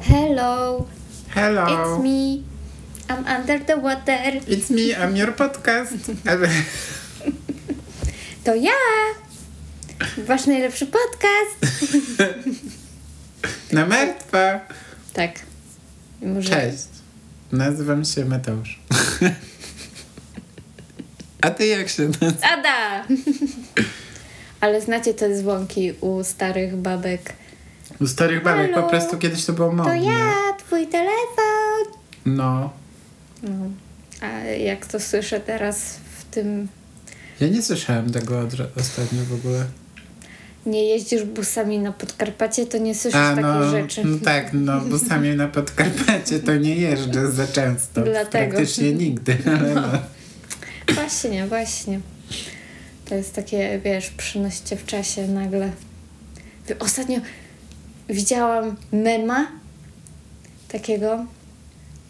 Hello, Hello. it's me. I'm under the water. It's me, I'm your podcast. To ja! Wasz najlepszy podcast. Na martwa. Tak. Może... Cześć. Nazywam się Mateusz. A ty jak się nazywasz? Ada! Ale znacie te dzwonki u starych babek. U starych babek po prostu kiedyś to było To modne. ja, twój telefon. No. No. A jak to słyszę teraz w tym... Ja nie słyszałem tego ostatnio w ogóle. Nie jeździsz busami na Podkarpacie, to nie słyszysz A takich no, rzeczy. no tak, no bo sami na Podkarpacie to nie jeżdżę za często. Dlatego. Praktycznie nigdy, ale no. Właśnie, właśnie. To jest takie, wiesz, przynoście w czasie nagle. Ostatnio widziałam mema takiego.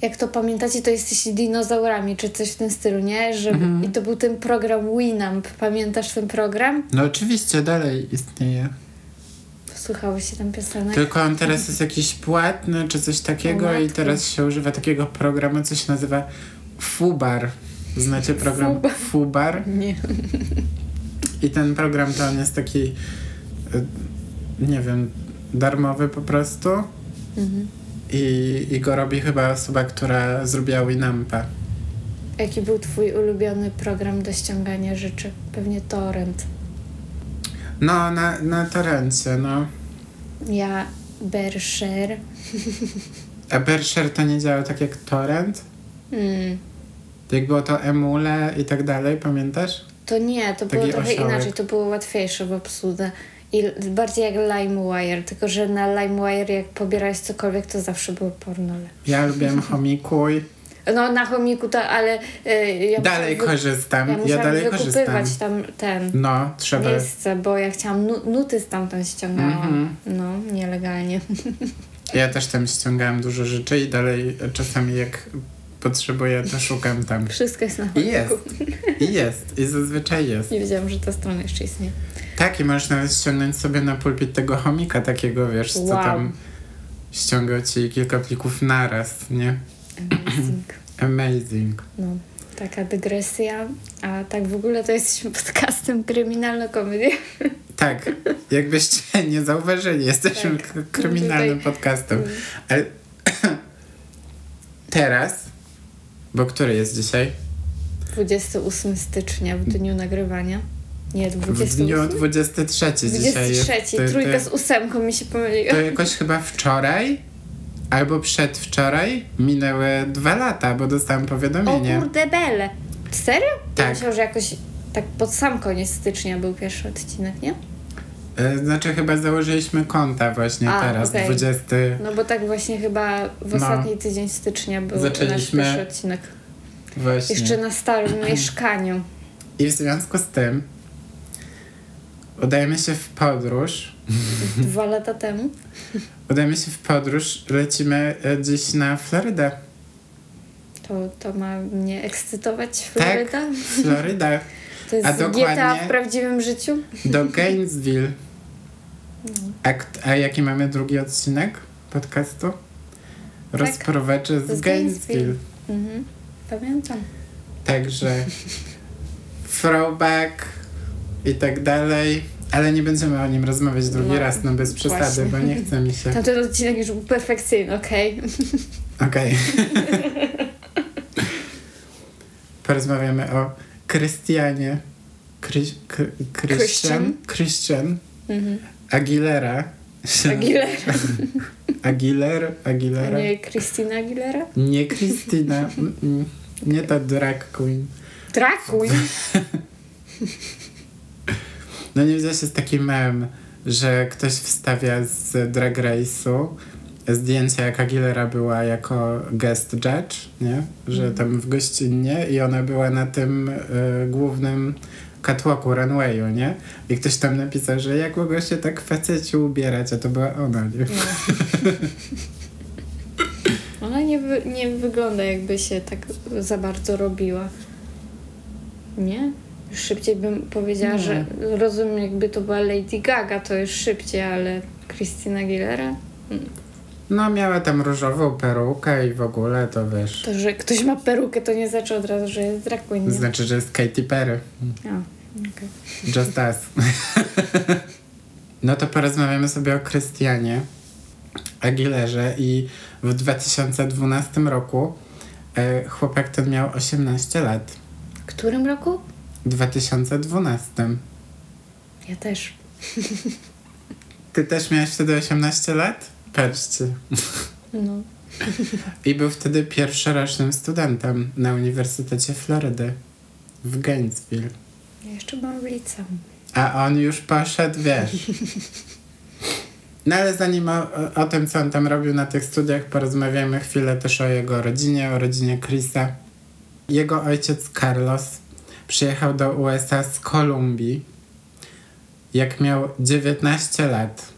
Jak to pamiętacie, to jesteście dinozaurami, czy coś w tym stylu, nie? Że, Mhm. I to był ten program Winamp. Pamiętasz ten program? No oczywiście dalej istnieje. Słuchałeś się tam piosenek? Tylko on teraz jest jakiś płatny czy coś takiego O i teraz się używa takiego programu, co się nazywa Fubar. Znacie program Fubar. Fubar? Nie. I ten program to on jest taki, y, nie wiem, darmowy po prostu. Mhm. I, I go robi chyba osoba, która zrobiła Winampa. Jaki był twój ulubiony program do ściągania rzeczy? Pewnie Torrent. No, na, na torencie, no. Ja Berkshire. A Berkshire to nie działał tak jak torrent? Mm. Jak było to emule i tak dalej, pamiętasz? To nie, to było trochę osiołek. inaczej, to było łatwiejsze w obsłudze. I bardziej jak LimeWire, tylko że na LimeWire jak pobierałeś cokolwiek, to zawsze było pornole. Ja lubiłem chomikuj. No na chomiku to, ale y, ja Dalej musiałam korzystam. Ja Ja, dalej korzystam. wykupywać tam ten No, trzeba. miejsce, bo ja chciałam nu- nuty stamtąd ściągałam. Mhm. No, nielegalnie. Ja też tam ściągałem dużo rzeczy i dalej czasami jak potrzebuję, to szukam tam. Wszystko jest na I jest. I jest. I zazwyczaj jest. Nie wiedziałam, że ta strona jeszcze istnieje. Tak, i możesz nawet ściągnąć sobie na pulpit tego chomika takiego, wiesz, co Wow. tam ściąga ci kilka plików naraz, nie? Amazing. Amazing. No, taka dygresja. A tak w ogóle to jesteśmy podcastem kryminalno-komedii. Tak, jakbyście nie zauważyli, jesteśmy Tak. kryminalnym podcastem. Ale teraz, bo który jest dzisiaj? 28 stycznia w dniu nagrywania. Nie, W 28. dniu 23 dzisiaj jest. 23. To- to- Trójka z ósemką mi się pomyliła. To jakoś chyba wczoraj albo przedwczoraj minęły dwa lata, bo dostałam O powiadomienie. kurde bele. Serio? Ja Tak. myślałam, że jakoś tak pod sam koniec stycznia był pierwszy odcinek, nie? E, Znaczy chyba założyliśmy konta właśnie A, teraz, okej. 20. No bo tak właśnie chyba w No. ostatni tydzień stycznia był Zaczęliśmy- nasz pierwszy odcinek. Właśnie. Jeszcze na starym mieszkaniu. I w związku z tym udajemy się w podróż. Dwa lata temu. Udajemy się w podróż, lecimy e, dziś na Florydę. To, to ma mnie ekscytować, Tak. Floryda? Floryda. To jest A GTA dokładnie- w prawdziwym życiu? Do Gainesville. A, jaki mamy drugi odcinek podcastu? Rozprowaczy z, Tak. Z Gainesville. Gainesville. Mhm. Pamiętam. Także throwback i tak dalej. Ale nie będziemy o nim rozmawiać drugi No, raz, no bez przesady, właśnie. bo nie chce mi się. Tamten odcinek już był perfekcyjny, okej? Okej. Porozmawiamy o Krystianie. Chry- Christian? Christian. Christian Mhm. Aguilera. Aguilera. Aguiler, A Aguilera. nie Christina Aguilera? Nie. Mm-mm. Nie ta drag queen. Drakuj. No nie widziałeś, jest taki mem, że ktoś wstawia z Drag Race'u zdjęcia, jak Aguilera była jako guest judge, nie? Że tam w gościnnie i ona była na tym y, głównym catwalku, runwayu, nie? I ktoś tam napisał, że jak mogą się tak faceci ubierać, a to była ona, nie? No. Ona nie, wy, nie wygląda jakby się tak za bardzo robiła. Nie? Już szybciej bym powiedziała, Nie. że rozumiem, jakby to była Lady Gaga, to już szybciej, ale Christina Aguilera? No miała tam różową perukę i w ogóle to wiesz. To, że ktoś ma perukę, to nie znaczy od razu, że jest drag queen, nie? Znaczy, że jest Katy Perry. A, okej. Just us. no to porozmawiamy sobie o Krystianie Aguilerze i w 2012 roku e, chłopak ten miał 18 lat. W którym roku? W 2012. Ja też. Ty też miałeś wtedy 18 lat? Patrzcie. No. I był wtedy pierwszorocznym studentem na Uniwersytecie Florydy w Gainesville. Jeszcze liceum. A on już poszedł, wiesz. No ale zanim o, o tym, co on tam robił na tych studiach, porozmawiamy chwilę też o jego rodzinie, o rodzinie Chrisa. Jego ojciec Carlos przyjechał do USA z Kolumbii, jak miał 19 lat.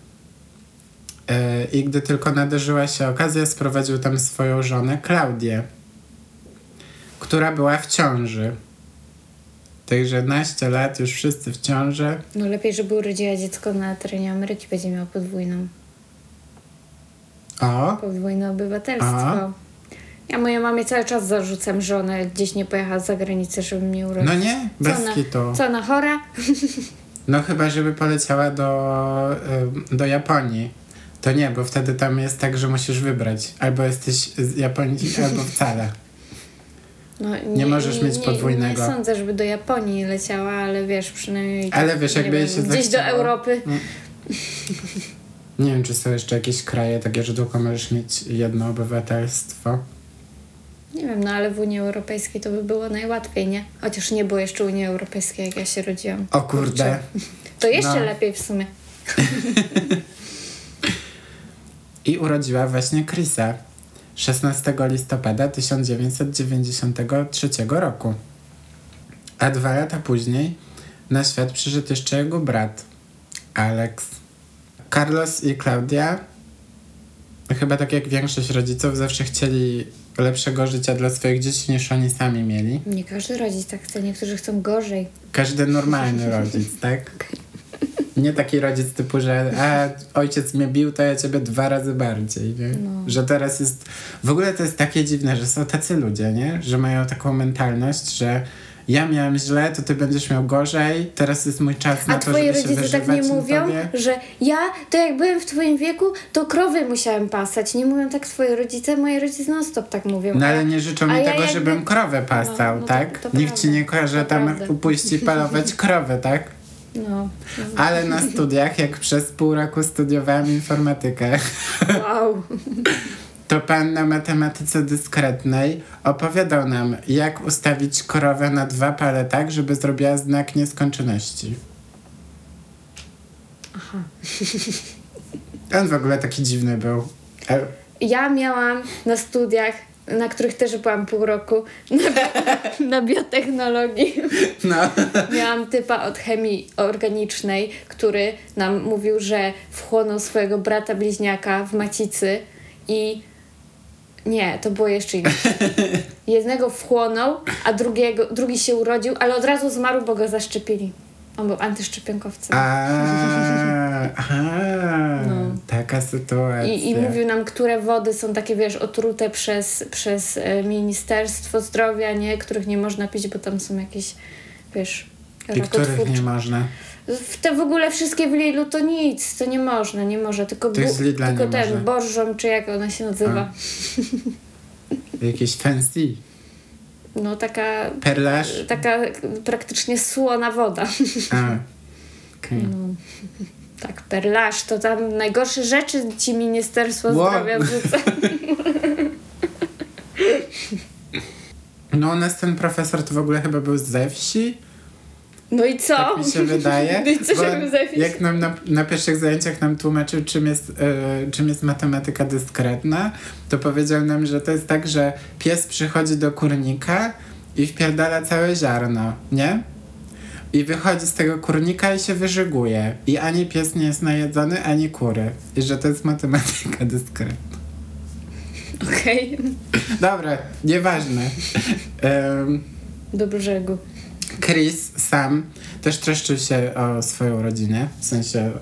Yy, I gdy tylko nadarzyła się okazja, sprowadził tam swoją żonę Klaudię, która była w ciąży. Także naście lat, już wszyscy w ciąży. No lepiej, żeby urodziła dziecko na terenie Ameryki, będzie miała podwójną, O, podwójne obywatelstwo. Ja mojej mamie cały czas zarzucam, że ona gdzieś nie pojechała za granicę, żeby mnie urodzić. no nie, bez co kitu. Co ona chora? No chyba, żeby poleciała do, do Japonii. To nie, bo wtedy tam jest tak, że musisz wybrać. Albo jesteś z Japonii, albo wcale. No, Nie możesz mieć nie, podwójnego. Nie sądzę, żeby do Japonii leciała, ale wiesz, przynajmniej... Ale wiesz, nie jakby wiem, się Gdzieś do. Europy. Nie wiem, czy są jeszcze jakieś kraje takie, że tylko możesz mieć jedno obywatelstwo. Nie wiem, no ale w Unii Europejskiej to by było najłatwiej, nie? Chociaż nie było jeszcze Unii Europejskiej, jak ja się rodziłam. O kurde. To jeszcze No. lepiej w sumie. I urodziła właśnie Chrisa 16 listopada 1993 roku. A dwa lata później na świat przyszedł jeszcze jego brat, Alex. Carlos i Claudia, chyba tak jak większość rodziców, zawsze chcieli lepszego życia dla swoich dzieci niż oni sami mieli. Nie każdy rodzic tak chce, niektórzy chcą gorzej. Każdy normalny rodzic, tak? Nie taki rodzic typu, że a, ojciec mnie bił, to ja ciebie dwa razy bardziej, nie? No. Że teraz jest... W ogóle to jest takie dziwne, że są tacy ludzie, nie? Że mają taką mentalność, że ja miałem źle, to ty będziesz miał gorzej, teraz jest mój czas na A to, twoi żeby się rodzice tak nie na mówią, tobie. że ja, to jak byłem w twoim wieku, to krowy musiałem pasać. Nie mówią tak twoi rodzice, moi rodzice non stop tak mówią. No A- ale nie życzą mi a ja tego, jakby- żebym krowę pasał, No, no to- tak? to Nikt ci prawda. nie każe To tam prawda. upuści palować krowę, tak? No, Ale na studiach, jak przez pół roku studiowałam informatykę, wow. to pan na matematyce dyskretnej opowiadał nam, jak ustawić krowę na dwa pale tak, żeby zrobiła znak nieskończoności. Aha. On w ogóle taki dziwny był. E, Ja miałam na studiach, na których też byłam pół roku, na, na biotechnologii. No, Miałam typa od chemii organicznej, który nam mówił, że wchłonął swojego brata bliźniaka w macicy i nie, to było jeszcze inaczej. Jednego wchłonął, a drugiego, drugi się urodził, ale od razu zmarł, bo go zaszczepili. On był antyszczepionkowcem. a, aha, No. taka sytuacja. I, I mówił nam, które wody są takie, wiesz, otrute przez, przez e, Ministerstwo Zdrowia, nie? Których nie można pić, bo tam są jakieś, wiesz, I których nie można. W te w ogóle wszystkie w Lidlu to nic, to nie można, nie może, tylko, bu- tylko ten, można. borżą, czy jak ona się nazywa. Jakieś fancy. No taka, taka praktycznie słona woda. A, okej. No. Tak, perlaż, to tam najgorsze rzeczy ci Ministerstwo Wow. Zdrowia wrzuca. No u nas ten profesor to w ogóle chyba był ze wsi. No i co? Tak mi się wydaje. No i co, zapisać? Jak nam na, na pierwszych zajęciach nam tłumaczył, czym jest, e, czym jest matematyka dyskretna, to powiedział nam, że to jest tak, że pies przychodzi do kurnika i wpierdala całe ziarno, nie? I wychodzi z tego kurnika i się wyżyguje. I ani pies nie jest najedzony, ani kury. I że to jest matematyka dyskretna. Okej, Dobra, nieważne. Em, do brzegu. Chris sam też troszczył się o swoją rodzinę, w sensie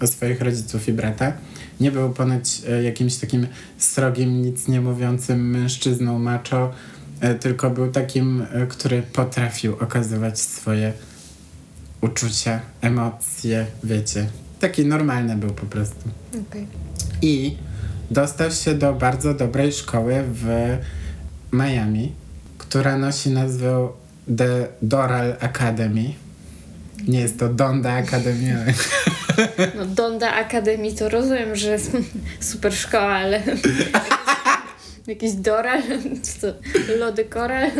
o swoich rodziców i brata. Nie był ponoć e, jakimś takim srogim, nic nie mówiącym mężczyzną macho, e, tylko był takim, e, który potrafił okazywać swoje uczucia, emocje, wiecie. Taki normalny był po prostu. Okej. I dostał się do bardzo dobrej szkoły w Miami, która nosi nazwę The Doral Academy. Nie jest to Donda Academy, ale No Donda Academy to rozumiem, że super szkoła, ale jakiś doral, to lody koral?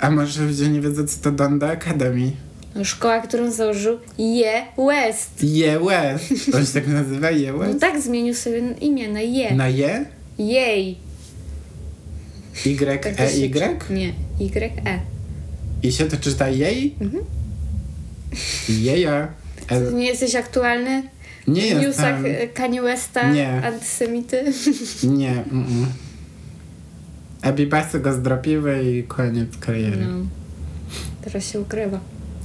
A może ludzie nie wiedzą, co to Donda Academy? No, szkoła, którą założył Je West. Je West. On się tak nazywa Je No West? tak zmienił sobie imię na Je. Na Je? Jej. Y, Tak E, Y? Nie, Y-E. I się to czyta jej? Mhm. Jeja. E, Nie jesteś aktualny nie w newsach e, Kanye Westa, Nie. antysemity? Nie. Mm-mm. Abibasy go zdropiły i koniec kariery. No. Teraz się ukrywa.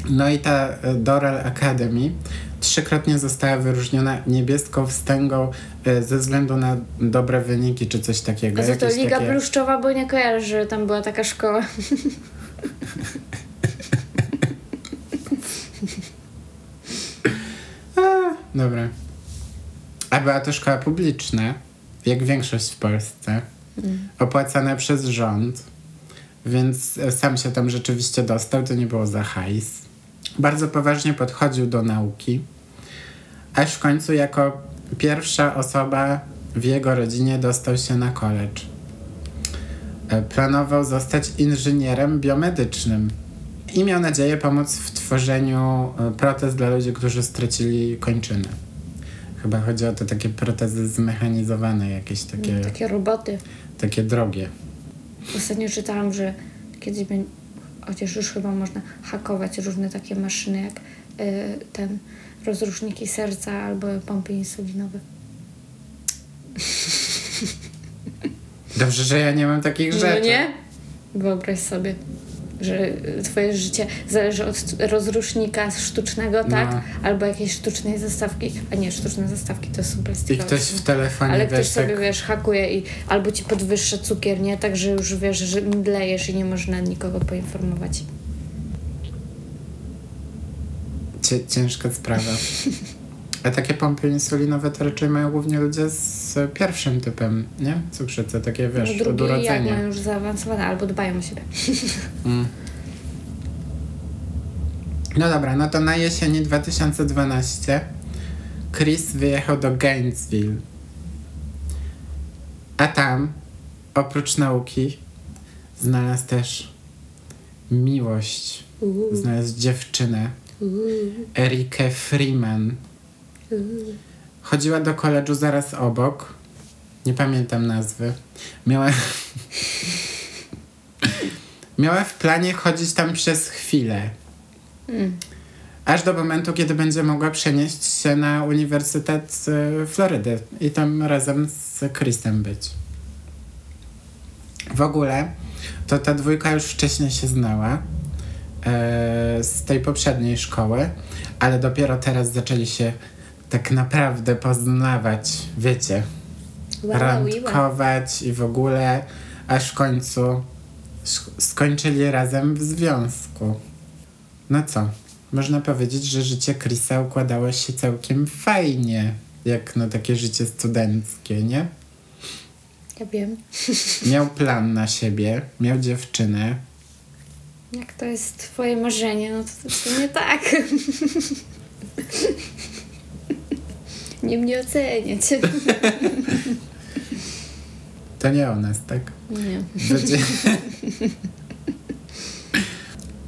No i ta e, Doral Academy trzykrotnie została wyróżniona niebieską wstęgą e, ze względu na dobre wyniki czy coś takiego. A co to Liga takie- Pluszczowa, bo nie kojarzę, że tam była taka szkoła. Dobra. A była to szkoła publiczna, jak większość w Polsce, opłacana przez rząd, więc e, sam się tam rzeczywiście dostał, to nie było za hajs. Bardzo poważnie podchodził do nauki, aż w końcu jako pierwsza osoba w jego rodzinie dostał się na college. E, Planował zostać inżynierem biomedycznym i miał nadzieję pomóc w tworzeniu e, protez dla ludzi, którzy stracili kończyny. Chyba chodzi o te takie protezy zmechanizowane, jakieś takie, Takie roboty. takie drogie. Ostatnio czytałam, że kiedyś chociaż już chyba można hakować różne takie maszyny jak y, ten rozruszniki serca albo pompy insulinowe. Dobrze, że ja nie mam takich rzeczy. No nie? Wyobraź sobie, że twoje życie zależy od rozrusznika sztucznego, tak? No. Albo jakiejś sztucznej zastawki. A nie, sztuczne zastawki to są I plastikowe. ktoś w telefonie, Ale ktoś wiesz, sobie, tak, wiesz, hakuje i albo ci podwyższa cukier, nie? Tak, że już wiesz, że mdlejesz i nie można nikogo poinformować. cie, ciężka sprawa. A takie pompy insulinowe to raczej mają głównie ludzie z pierwszym typem, nie? Cukrzycy, takie wiesz, no od drugi jak urodzenia. mają już zaawansowane, albo dbają o siebie. Mm. No dobra, no to na jesieni 2012 Chris wyjechał do Gainesville. A tam, oprócz nauki, znalazł też miłość. Znalazł dziewczynę, Erikę Freeman. Chodziła do koledżu zaraz obok. Nie pamiętam nazwy. Miała. Miała w planie chodzić tam przez chwilę. Mm. Aż do momentu, kiedy będzie mogła przenieść się na Uniwersytet e, Florydy i tam razem z Chrisem być. W ogóle to ta dwójka już wcześniej się znała e, z tej poprzedniej szkoły, ale dopiero teraz zaczęli się tak naprawdę poznawać, wiecie, Wow, randkować i w ogóle, aż w końcu sk- skończyli razem w związku. No co? Można powiedzieć, że życie Chrisa układało się całkiem fajnie, jak na takie życie studenckie, nie? Ja wiem. Miał plan na siebie, miał dziewczynę. Jak to jest twoje marzenie, no to, to nie tak. nie mnie oceniać. To nie o nas, tak? Nie. Będzie...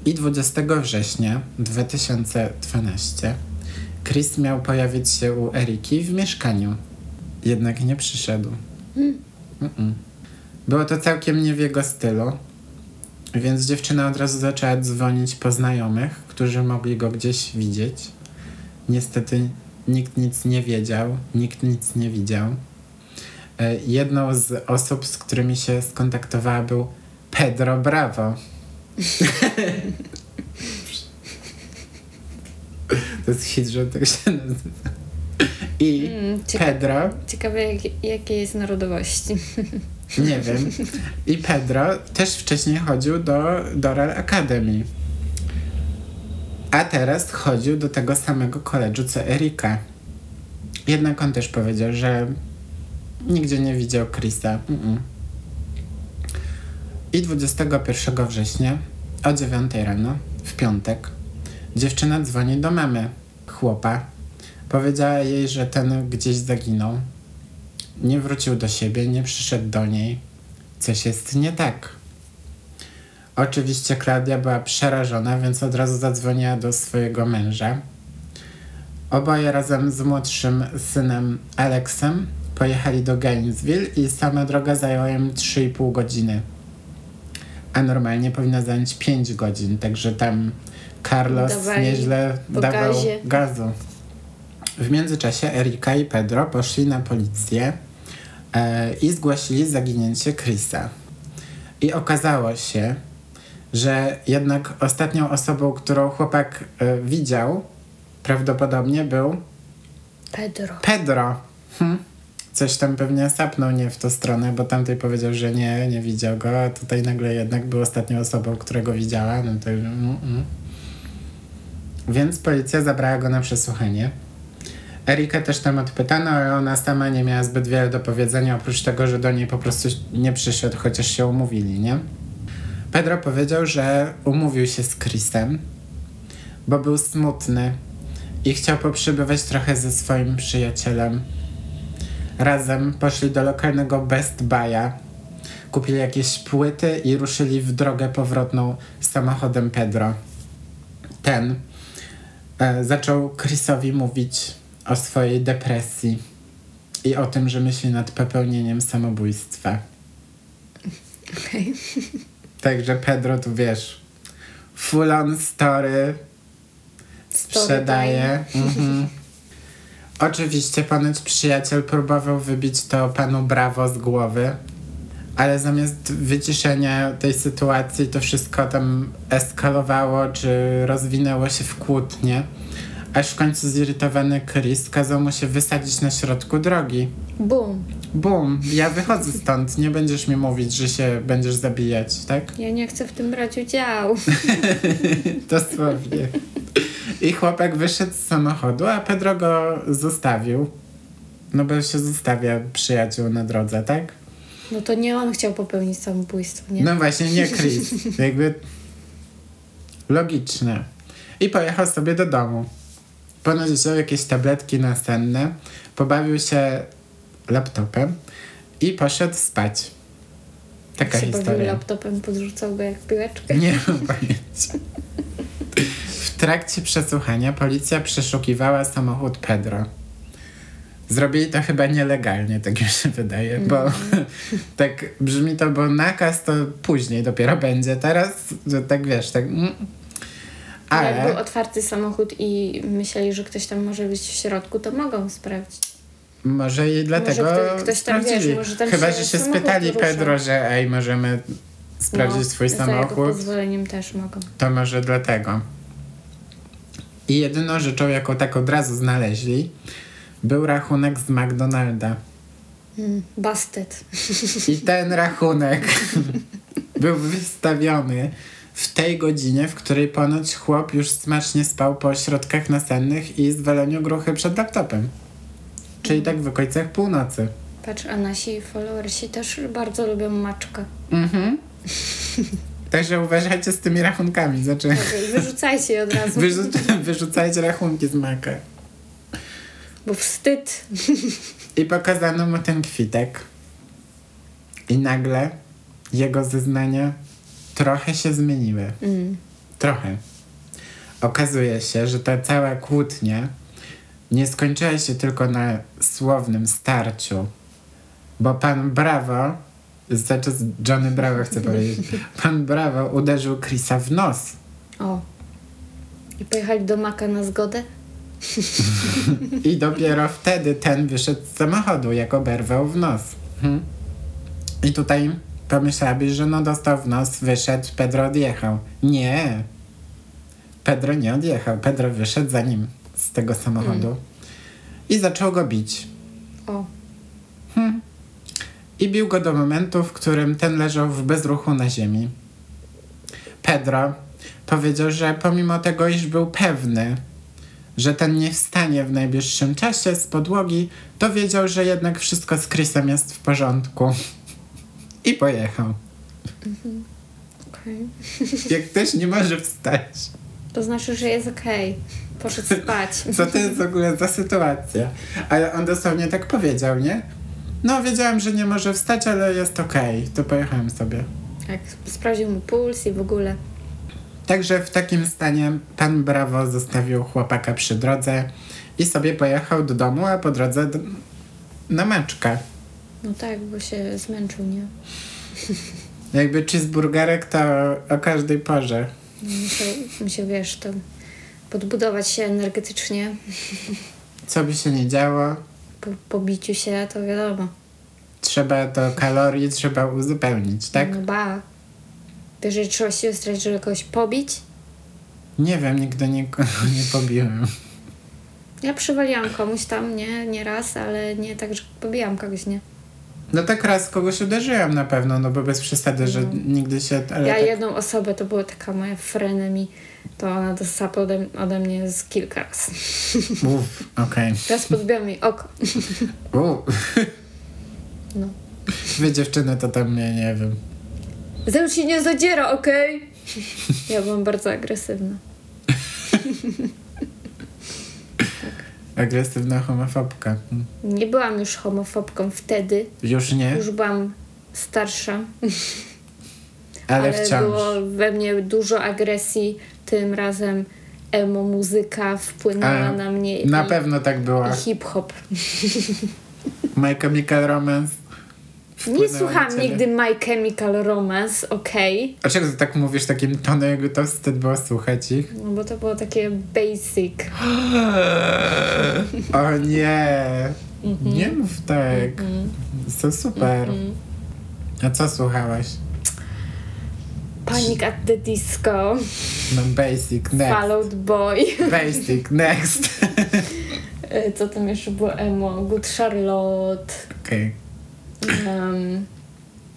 I 20 września 2012 Chris miał pojawić się u Eriki w mieszkaniu. Jednak nie przyszedł. Mm-mm. Było to całkiem nie w jego stylu, więc dziewczyna od razu zaczęła dzwonić po znajomych, którzy mogli go gdzieś widzieć. Niestety nikt nic nie wiedział, nikt nic nie widział. E, Jedną z osób, z którymi się skontaktowała, był Pedro Bravo. To jest hit, że tak się nazywa. I Mm, Pedro, ciekawe, jak, jakiej jest narodowości. nie wiem, i Pedro też wcześniej chodził do Doral Academy. A teraz chodził do tego samego koledżu co Erika. Jednak on też powiedział, że nigdzie nie widział Chrisa. Mm-mm. I 21 września o 9 rano, w piątek, dziewczyna dzwoni do mamy chłopa. Powiedziała jej, że ten gdzieś zaginął. Nie wrócił do siebie, nie przyszedł do niej. Coś jest nie tak. Oczywiście Klaudia była przerażona, więc od razu zadzwoniła do swojego męża. Oboje razem z młodszym synem Alexem pojechali do Gainesville i sama droga zajęła im 3,5 godziny. A normalnie powinna zająć 5 godzin, także tam Carlos Dawali nieźle dawał gazie. gazu. W międzyczasie Erika i Pedro poszli na policję e, i zgłosili zaginięcie Chrisa. I okazało się, że jednak ostatnią osobą, którą chłopak e, widział, prawdopodobnie był Pedro. Pedro. Hm. Coś tam pewnie sapnął nie w tą stronę, bo tamtej powiedział, że nie, nie widział go, a tutaj nagle jednak był ostatnią osobą, którego widziała. No to, mm, mm. Więc policja zabrała go na przesłuchanie. Erikę też tam odpytano, ale ona sama nie miała zbyt wiele do powiedzenia, oprócz tego, że do niej po prostu nie przyszedł, chociaż się umówili, nie? Pedro powiedział, że umówił się z Chrisem, bo był smutny i chciał poprzebywać trochę ze swoim przyjacielem. Razem poszli do lokalnego Best Buy'a, kupili jakieś płyty i ruszyli w drogę powrotną samochodem Pedro. Ten e, zaczął Chrisowi mówić o swojej depresji i o tym, że myśli nad popełnieniem samobójstwa. Okej. Także Pedro tu wiesz, full on story sprzedaje. Mhm. Oczywiście ponoć przyjaciel próbował wybić to panu Brawo z głowy, ale zamiast wyciszenia tej sytuacji to wszystko tam eskalowało czy rozwinęło się w kłótnie. Aż w końcu zirytowany Chris kazał mu się wysadzić na środku drogi. Bum. Bum, ja wychodzę stąd, nie będziesz mi mówić, że się będziesz zabijać, tak? Ja nie chcę w tym brać udziału. Dosłownie. I chłopak wyszedł z samochodu, a Pedro go zostawił. No bo się zostawia przyjaciół na drodze, tak? No to nie on chciał popełnić samobójstwo, nie? No właśnie, nie Chris. Jakby logiczne. I pojechał sobie do domu. Ponoć wziął jakieś tabletki nasenne, pobawił się laptopem i poszedł spać. Taka się bawił historia. laptopem, podrzucał go jak piłeczkę. Nie mam pojęcia. W trakcie przesłuchania policja przeszukiwała samochód Pedro. Zrobili to chyba nielegalnie, tak mi się wydaje, bo tak brzmi to, bo nakaz to później dopiero będzie. Teraz, że tak wiesz, tak. mm. Jak był Ale otwarty samochód i myśleli, że ktoś tam może być w środku, to mogą sprawdzić. może i dlatego kto- ktoś tam, wiesz, sprawdzili. może tam chyba, się że się samochód spytali rusza. Pedro, że ej, możemy sprawdzić no, twój Za jego samochód. pozwoleniem też mogą. To może dlatego. I jedyną rzeczą, jaką tak od razu znaleźli, był rachunek z McDonalda. Mm, busted. I ten rachunek był wystawiony w tej godzinie, w której ponoć chłop już smacznie spał po środkach nasennych i zwaleniu gruchy przed laptopem. Czyli tak w okolicach północy. Patrz, a nasi followersi też bardzo lubią maczka. Mhm. Także uważajcie z tymi rachunkami. Znaczy, Okej, wyrzucajcie je od razu. wyrzu- wyrzucajcie rachunki z maka. Bo wstyd. I pokazano mu ten kwitek. I nagle jego zeznania trochę się zmieniły. Mm. Trochę. Okazuje się, że ta cała kłótnia nie skończyła się tylko na słownym starciu, bo pan Brawo, znaczy Johnny Bravo chcę powiedzieć, pan Brawo uderzył Chrisa w nos. O. I pojechali do Maka na zgodę? I dopiero wtedy ten wyszedł z samochodu, jak oberwał w nos. Hmm. I tutaj pomyślałabyś, że no dostał w nos, wyszedł, Pedro odjechał. Nie. Pedro nie odjechał. Pedro wyszedł za nim z tego samochodu i zaczął go bić. O, I bił go do momentu, w którym ten leżał w bezruchu na ziemi. Pedro powiedział, że pomimo tego, iż był pewny, że ten nie wstanie w najbliższym czasie z podłogi, to wiedział, że jednak wszystko z Chrisem jest w porządku. I pojechał. okej. Jak ktoś nie może wstać. To znaczy, że jest okej. Poszedł spać. Co to jest w ogóle za sytuacja? Ale on dosłownie tak powiedział, nie? No, wiedziałem, że nie może wstać, ale jest okej. To pojechałem sobie. Tak, sprawdził mu puls i w ogóle. Także w takim stanie pan Brawo zostawił chłopaka przy drodze i sobie pojechał do domu, a po drodze d- na meczkę. No tak, bo się zmęczył, nie? Jakby cheeseburgerek to o każdej porze. Musiał, musiał wiesz, to podbudować się energetycznie. Co by się nie działo, Po, po biciu się, to wiadomo. trzeba to kalorii trzeba uzupełnić, tak? No ba. Wiesz, że trzeba się starać, żeby kogoś pobić? Nie wiem, nigdy nikogo nie pobiłem. Ja przywaliłam komuś tam, nie, nie raz, ale nie tak, że pobijam kogoś, nie. No tak raz kogoś uderzyłem na pewno, no bo bez przesady, że No. nigdy się... Ale ja tak, jedną osobę, to była taka moja frenemi, to ona dostała ode, ode mnie z kilka razy. Uff, okej. Teraz podbiłam jej oko. U. No. Wy dziewczyny to tam mnie, nie wiem. Zeus się nie zadziera, okej? Ja byłam bardzo agresywna. Agresywna homofobka. Nie byłam już homofobką wtedy, Już nie, już byłam starsza, ale, ale wciąż. było we mnie dużo agresji. Tym razem emo muzyka wpłynęła A, na mnie Na i, pewno tak było. i hip-hop. My Chemical Romance. Nie słucham nigdy My Chemical Romance, okej? A czego ty tak mówisz takim tonem, jakby to wstyd było słuchać ich? No bo to było takie basic. O nie! Mhm. Nie mów tak. To super. Mhm. A co słuchałaś? Panic at the Disco, No basic, next. Fall Out Boy. Basic, next. E, Co tam jeszcze było emo? Good Charlotte. Okej. Em,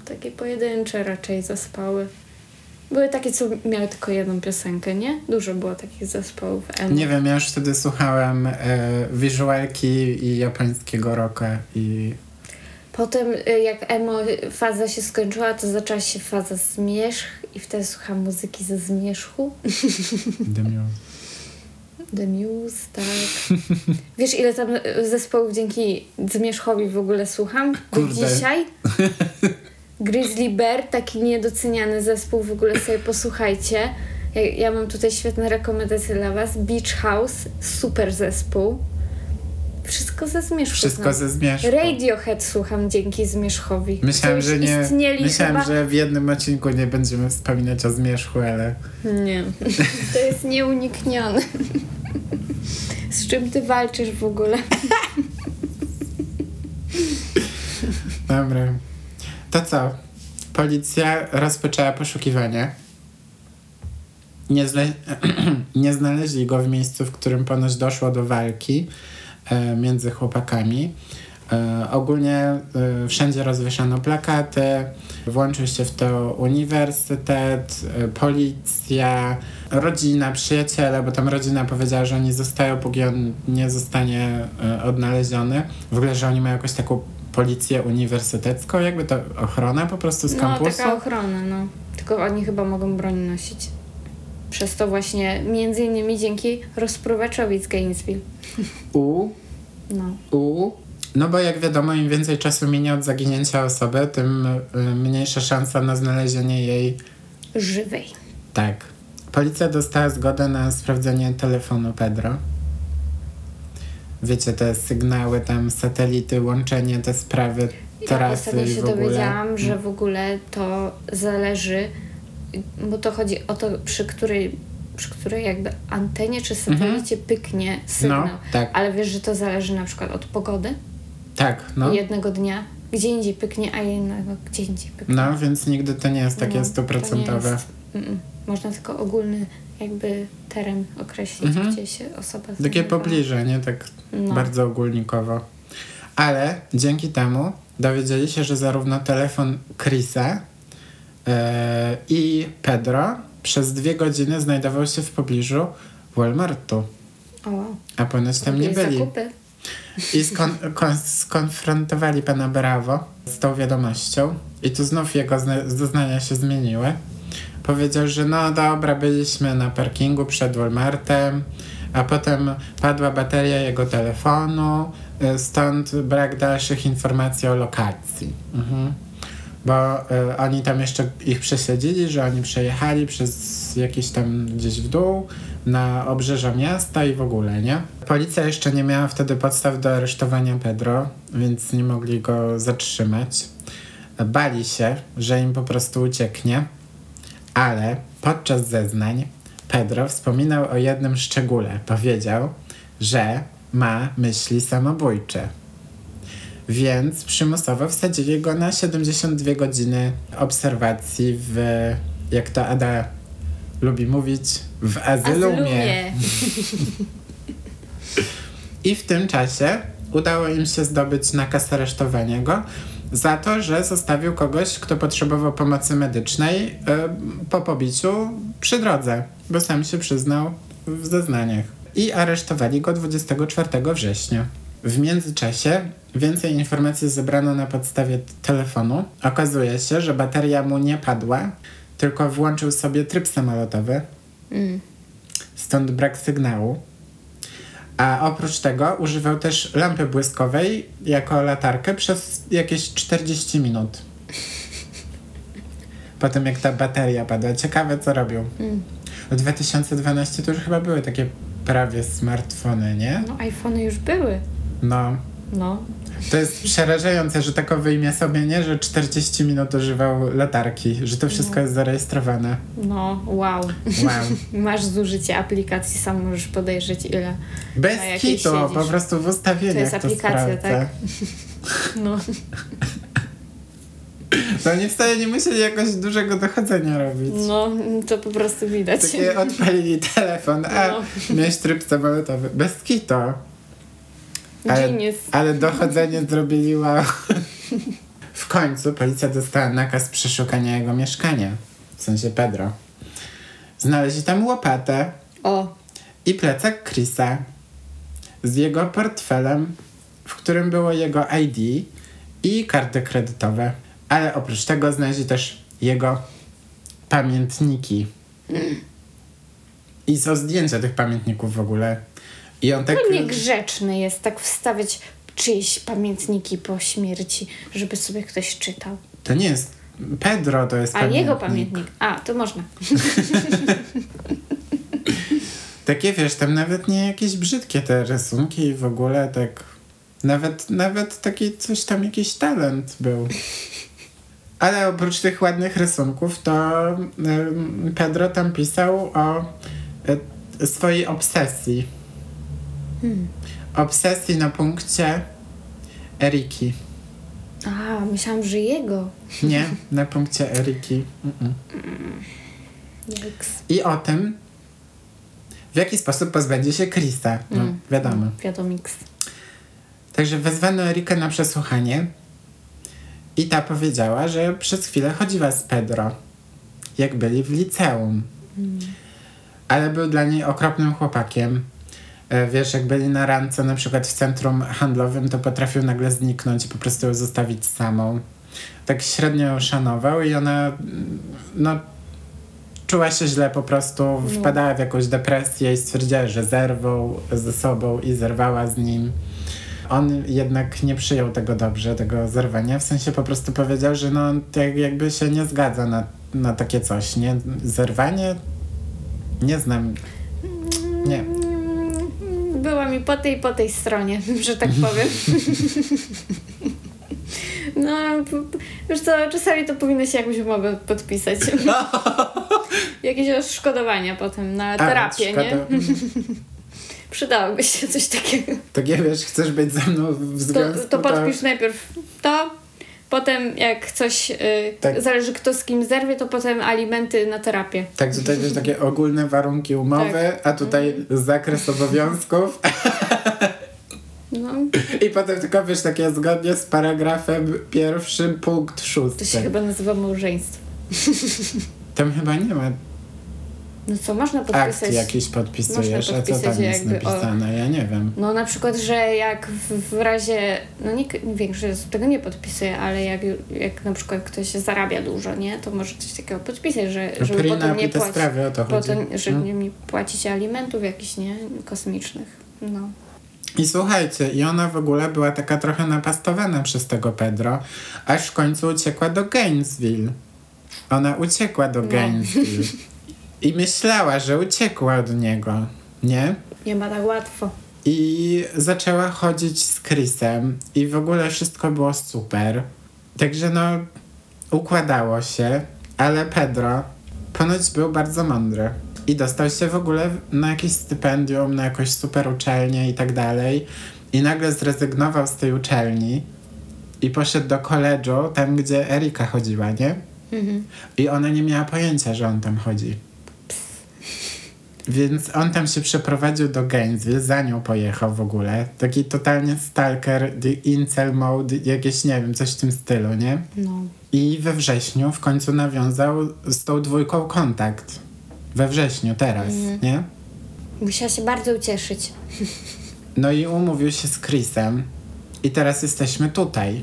takie pojedyncze raczej zespoły. Były takie, co miały tylko jedną piosenkę, nie? Dużo było takich zespołów emo. Nie wiem, ja już wtedy słuchałem e, wizualki i japońskiego rocka i Potem e, jak emo faza się skończyła, to zaczęła się faza zmierzch i wtedy słucham muzyki ze zmierzchu. Muse. The Muse, tak. Wiesz, ile tam e, zespołów dzięki Zmierzchowi w ogóle słucham? Kurde. dzisiaj. Grizzly Bear, taki niedoceniany zespół, w ogóle sobie posłuchajcie. Ja, ja mam tutaj świetne rekomendacje dla Was. Beach House, super zespół. Wszystko ze Zmierzchu. Wszystko znam. ze zmierzchu. Radiohead słucham dzięki Zmierzchowi. Myślałem, że nie. Myślałem, chyba... że w jednym odcinku nie będziemy wspominać o zmierzchu, ale. Nie, to jest nieuniknione. Z czym ty walczysz w ogóle? Dobra. To co? Policja rozpoczęła poszukiwanie. Nie, zle... nie znaleźli go w miejscu, w którym ponoć doszło do walki e, między chłopakami. E, ogólnie e, wszędzie rozwieszano plakaty, włączył się w to uniwersytet, e, policja, rodzina, przyjaciele, bo tam rodzina powiedziała, że oni zostają, póki on nie zostanie odnaleziony. W ogóle, że oni mają jakąś taką policję uniwersytecką, jakby to ochrona po prostu z No, kampusu. taka ochrona, no. Tylko oni chyba mogą broń nosić. Przez to właśnie, między innymi dzięki rozprowaczowi z Gainesville. U, No. u. No bo jak wiadomo, im więcej czasu minie od zaginięcia osoby, tym y, mniejsza szansa na znalezienie jej Żywej. Tak. Policja dostała zgodę na sprawdzenie telefonu Pedro. Wiecie, te sygnały, tam satelity, łączenie, te sprawy, Ja trasy ostatnio i się w ogóle. dowiedziałam, że w ogóle to zależy, bo to chodzi o to, przy której, przy której jakby antenie czy satelicie pyknie sygnał. Mhm. No, tak, Ale wiesz, że to zależy na przykład od pogody tak, no. jednego dnia. gdzie indziej pyknie, a innego gdzie indziej pyknie. No, więc nigdy to nie jest takie No, stuprocentowe. jest- mm, Można tylko ogólny jakby teren określić, Mhm. gdzie się osoba Takie znajdowała. pobliże, nie? Tak No. bardzo ogólnikowo. Ale dzięki temu dowiedzieli się, że zarówno telefon Chrisa e, i Pedro przez dwie godziny znajdował się w pobliżu Walmartu. O, wow. A ponoć tam nie byli. zakupy. I skon- kon- skonfrontowali pana Bravo z tą wiadomością. I tu znów jego zna- zeznania się zmieniły. Powiedział, że no dobra, byliśmy na parkingu przed Walmartem, a potem padła bateria jego telefonu, y, stąd brak dalszych informacji o lokacji. Mhm. Bo y, oni tam jeszcze ich przesiedzili, że oni przejechali przez jakiś tam gdzieś w dół na obrzeża miasta i w ogóle, nie? Policja jeszcze nie miała wtedy podstaw do aresztowania Pedro, więc nie mogli go zatrzymać. Bali się, że im po prostu ucieknie, ale podczas zeznań Pedro wspominał o jednym szczególe. Powiedział, że ma myśli samobójcze. Więc przymusowo wsadzili go na 72 godziny obserwacji w, jak to Ada lubi mówić, w azylumie. I w tym czasie udało im się zdobyć nakaz aresztowania go za to, że zostawił kogoś, kto potrzebował pomocy medycznej y, po pobiciu przy drodze, bo sam się przyznał w zeznaniach. I aresztowali go 24 września. W międzyczasie więcej informacji zebrano na podstawie telefonu. Okazuje się, że bateria mu nie padła, tylko włączył sobie tryb samolotowy, Mm. stąd brak sygnału. A oprócz tego używał też lampy błyskowej jako latarkę przez jakieś 40 minut. Potem jak ta bateria padła. Ciekawe co robił. Mm. W 2012 to już chyba były takie prawie smartfony, nie? No, iPhony już były. No. No. To jest przerażające, że tak wyjmie sobie, nie? Że 40 minut używał latarki, że to wszystko jest zarejestrowane. No, wow. Wow. Masz zużycie aplikacji, sam możesz podejrzeć ile. Bez kitu, po prostu w ustawieniach To jest to aplikacja, sprawdzę. tak? No. To oni wcale nie musieli jakoś dużego dochodzenia robić. No, to po prostu widać. Takie odpalili telefon, a No. miałeś tryb samolotowy. Bez kito. Ale, Genius. ale dochodzenie zrobili wow. W końcu policja dostała nakaz przeszukania jego mieszkania. W sensie Pedro. Znaleźli tam łopatę O, i plecak Chrisa z jego portfelem, w którym było jego ID i karty kredytowe. Ale oprócz tego znaleźli też jego pamiętniki. I są zdjęcia tych pamiętników w ogóle. I on tak... no niegrzeczny jest tak wstawiać czyjeś pamiętniki po śmierci, żeby sobie ktoś czytał. To nie jest... Pedro to jest A pamiętnik. jego pamiętnik. A, to można. Takie wiesz, tam nawet nie jakieś brzydkie te rysunki i w ogóle tak. Nawet, nawet taki coś tam, jakiś talent był. Ale oprócz tych ładnych rysunków, to Pedro tam pisał o y, swojej obsesji. Obsesji na punkcie Eriki. A, myślałam, że jego. Nie, na punkcie Eriki. Jaks. I o tym, w jaki sposób pozbędzie się Krista. No, Mm. wiadomo. Wiadomiks. Także wezwano Erikę na przesłuchanie i ta powiedziała, że przez chwilę chodziła z Pedro, jak byli w liceum. Ale był dla niej okropnym chłopakiem. E, Wiesz, jak byli na randce, na przykład w centrum handlowym, to potrafił nagle zniknąć i po prostu ją zostawić samą. Tak średnio ją szanował i ona, mm, no, czuła się źle po prostu, wpadała w jakąś depresję i stwierdziła, że zerwą ze sobą i zerwała z nim. On jednak nie przyjął tego dobrze, tego zerwania, w sensie po prostu powiedział, że no tak jakby się nie zgadza na, na takie coś, nie? Zerwanie? Nie znam. Nie. Była mi po tej po tej stronie, że tak powiem. No, wiesz co, czasami to powinno się jakąś umowę podpisać. Jakieś odszkodowania potem na A, terapię, nie? szkoda. Przydałoby się coś takiego. Tak nie wiesz, chcesz być ze mną w To, związku, to podpisz najpierw to, Potem jak coś, y, Tak. zależy kto z kim zerwie, to potem alimenty na terapię. Tak, tutaj wiesz, takie ogólne warunki umowy, Tak. a tutaj zakres obowiązków. No, I potem tylko wiesz, takie zgodnie z paragrafem pierwszym, punkt to szósty. się chyba nazywa małżeństwo. Tam chyba nie ma No co, można podpisać... jakiś podpisujesz, Można a co tam jest jakby o- napisane? Ja nie wiem. No na przykład, że jak w, w razie, no nie, większość tego nie podpisuje, ale jak, jak na przykład ktoś zarabia dużo, nie, to może coś takiego podpisać, że, żeby potem nie płacić, sprawy o to chodzi. potem, że No. nie, płacicie alimentów jakichś, nie, kosmicznych, no. I słuchajcie, i ona w ogóle była taka trochę napastowana przez tego Pedro, aż w końcu uciekła do Gainesville. Ona uciekła do No. Gainesville. I myślała, że uciekła od niego, nie? Nie ma tak łatwo. I zaczęła chodzić z Chrisem i w ogóle wszystko było super. Także no, układało się, ale Pedro ponoć był bardzo mądry. I dostał się w ogóle na jakieś stypendium, na jakąś super uczelnię i tak dalej. I nagle zrezygnował z tej uczelni i poszedł do koledżu, tam gdzie Erika chodziła, nie? Mhm. I ona nie miała pojęcia, że on tam chodzi. Więc on tam się przeprowadził do Gainesville, za nią pojechał w ogóle. Taki totalnie stalker, the incel mode, jakieś, nie wiem, coś w tym stylu, nie? No. I we wrześniu w końcu nawiązał z tą dwójką kontakt. We wrześniu, teraz, nie? Musiała się bardzo ucieszyć. No i umówił się z Chrisem. I teraz jesteśmy tutaj.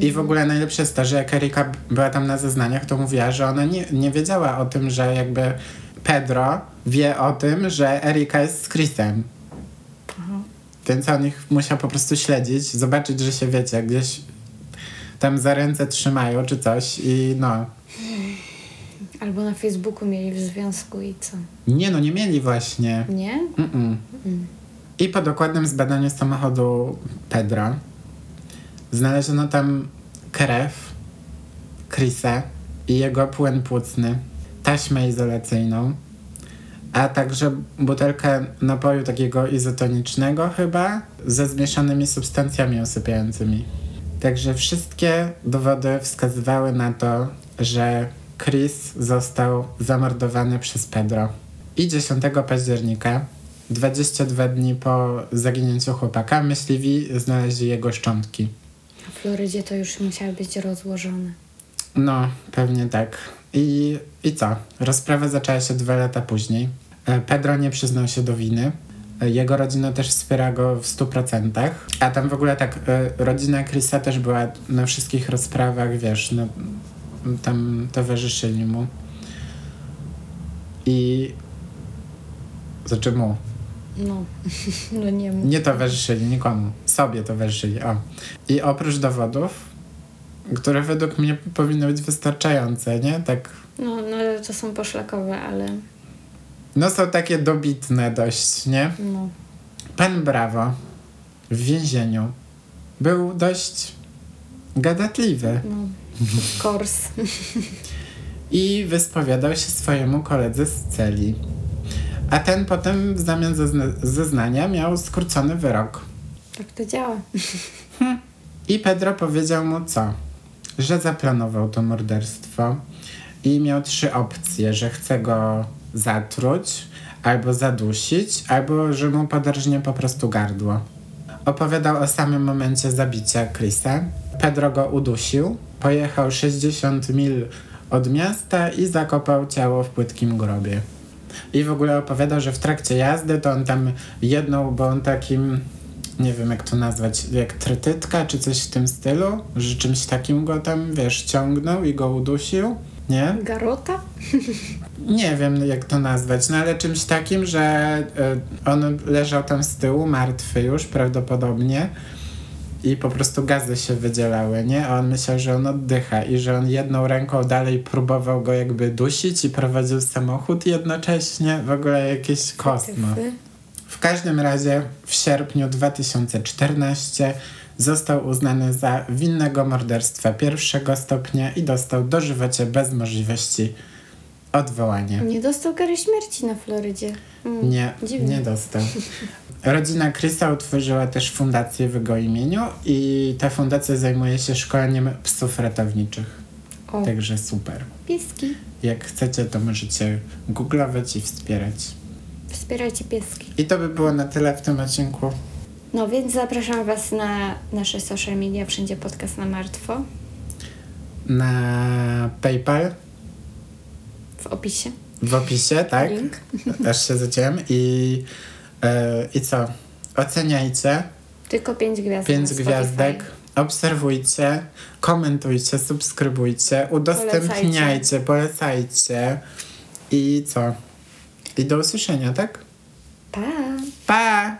I w ogóle najlepsze jest to, że jak Erika była tam na zeznaniach, to mówiła, że ona nie, nie wiedziała o tym, że jakby Pedro wie o tym, że Erika jest z Chrisem. Więc on ich musiał po prostu śledzić, zobaczyć, że się wiecie, gdzieś tam za ręce trzymają czy coś i no. Albo na Facebooku mieli w związku i co? Nie no, nie mieli właśnie. Nie? Mm-mm. I po dokładnym zbadaniu samochodu Pedro znaleziono tam krew Chrisa i jego płyn płucny, taśmę izolacyjną, a także butelkę napoju takiego izotonicznego chyba ze zmieszanymi substancjami usypiającymi. Także wszystkie dowody wskazywały na to, że Chris został zamordowany przez Pedro. I 10 października, 22 dni po zaginięciu chłopaka, myśliwi znaleźli jego szczątki. W Florydzie to już musiały być rozłożone. No, pewnie tak. I, I co? Rozprawa zaczęła się dwa lata później. E, Pedro nie przyznał się do winy. E, Jego rodzina też wspiera go w 100%. A tam w ogóle tak, e, rodzina Chrisa też była na wszystkich rozprawach, wiesz, no, tam towarzyszyli mu. I... Znaczy mu. No, no nie. Nie towarzyszyli nikomu. Sobie towarzyszyli, o. I oprócz dowodów, które według mnie powinny być wystarczające, nie? Tak No, no to są poszlakowe, ale No są takie dobitne dość, nie? no. Pan Brawo w więzieniu był dość gadatliwy No, course. i wyspowiadał się swojemu koledze z celi. A ten potem w zamian za zna- zeznania miał skrócony wyrok. Tak to działa. I Pedro powiedział mu co? Że zaplanował to morderstwo i miał trzy opcje, że chce go zatruć, albo zadusić, albo że mu podarżnie po prostu gardło. Opowiadał o samym momencie zabicia Chrisa. Pedro go udusił, pojechał 60 mil od miasta i zakopał ciało w płytkim grobie. I w ogóle opowiadał, że w trakcie jazdy to on tam jedną, bo on takim, nie wiem jak to nazwać, jak trytytka czy coś w tym stylu, że czymś takim go tam, wiesz, ciągnął i go udusił, nie? Garota? Nie wiem jak to nazwać, no ale czymś takim, że y, on leżał tam z tyłu, martwy już prawdopodobnie i po prostu gazy się wydzielały, nie? A on myślał, że on oddycha i że on jedną ręką dalej próbował go jakby dusić i prowadził samochód jednocześnie. W ogóle jakiś kosmos. Każdym razie w sierpniu 2014 został uznany za winnego morderstwa pierwszego stopnia i dostał dożywocie bez możliwości odwołanie. Nie dostał kary śmierci na Florydzie. Mm, Nie, dziwne. nie dostał. Rodzina Chrisa utworzyła też fundację w jego imieniu i ta fundacja zajmuje się szkoleniem psów ratowniczych. O, Także super. pieski. Jak chcecie, to możecie googlować i wspierać. Wspierajcie pieski. I to by było na tyle w tym odcinku. No więc zapraszam Was na nasze social media, wszędzie podcast na martwo, Na PayPal w opisie. w opisie, tak? Link. Aż się zaciąłem. I, e, I co? Oceniajcie. Tylko pięć gwiazdek. Pięć gwiazdek. Obserwujcie, komentujcie, subskrybujcie, udostępniajcie, polecajcie. I co? I do usłyszenia, tak? Pa! Pa!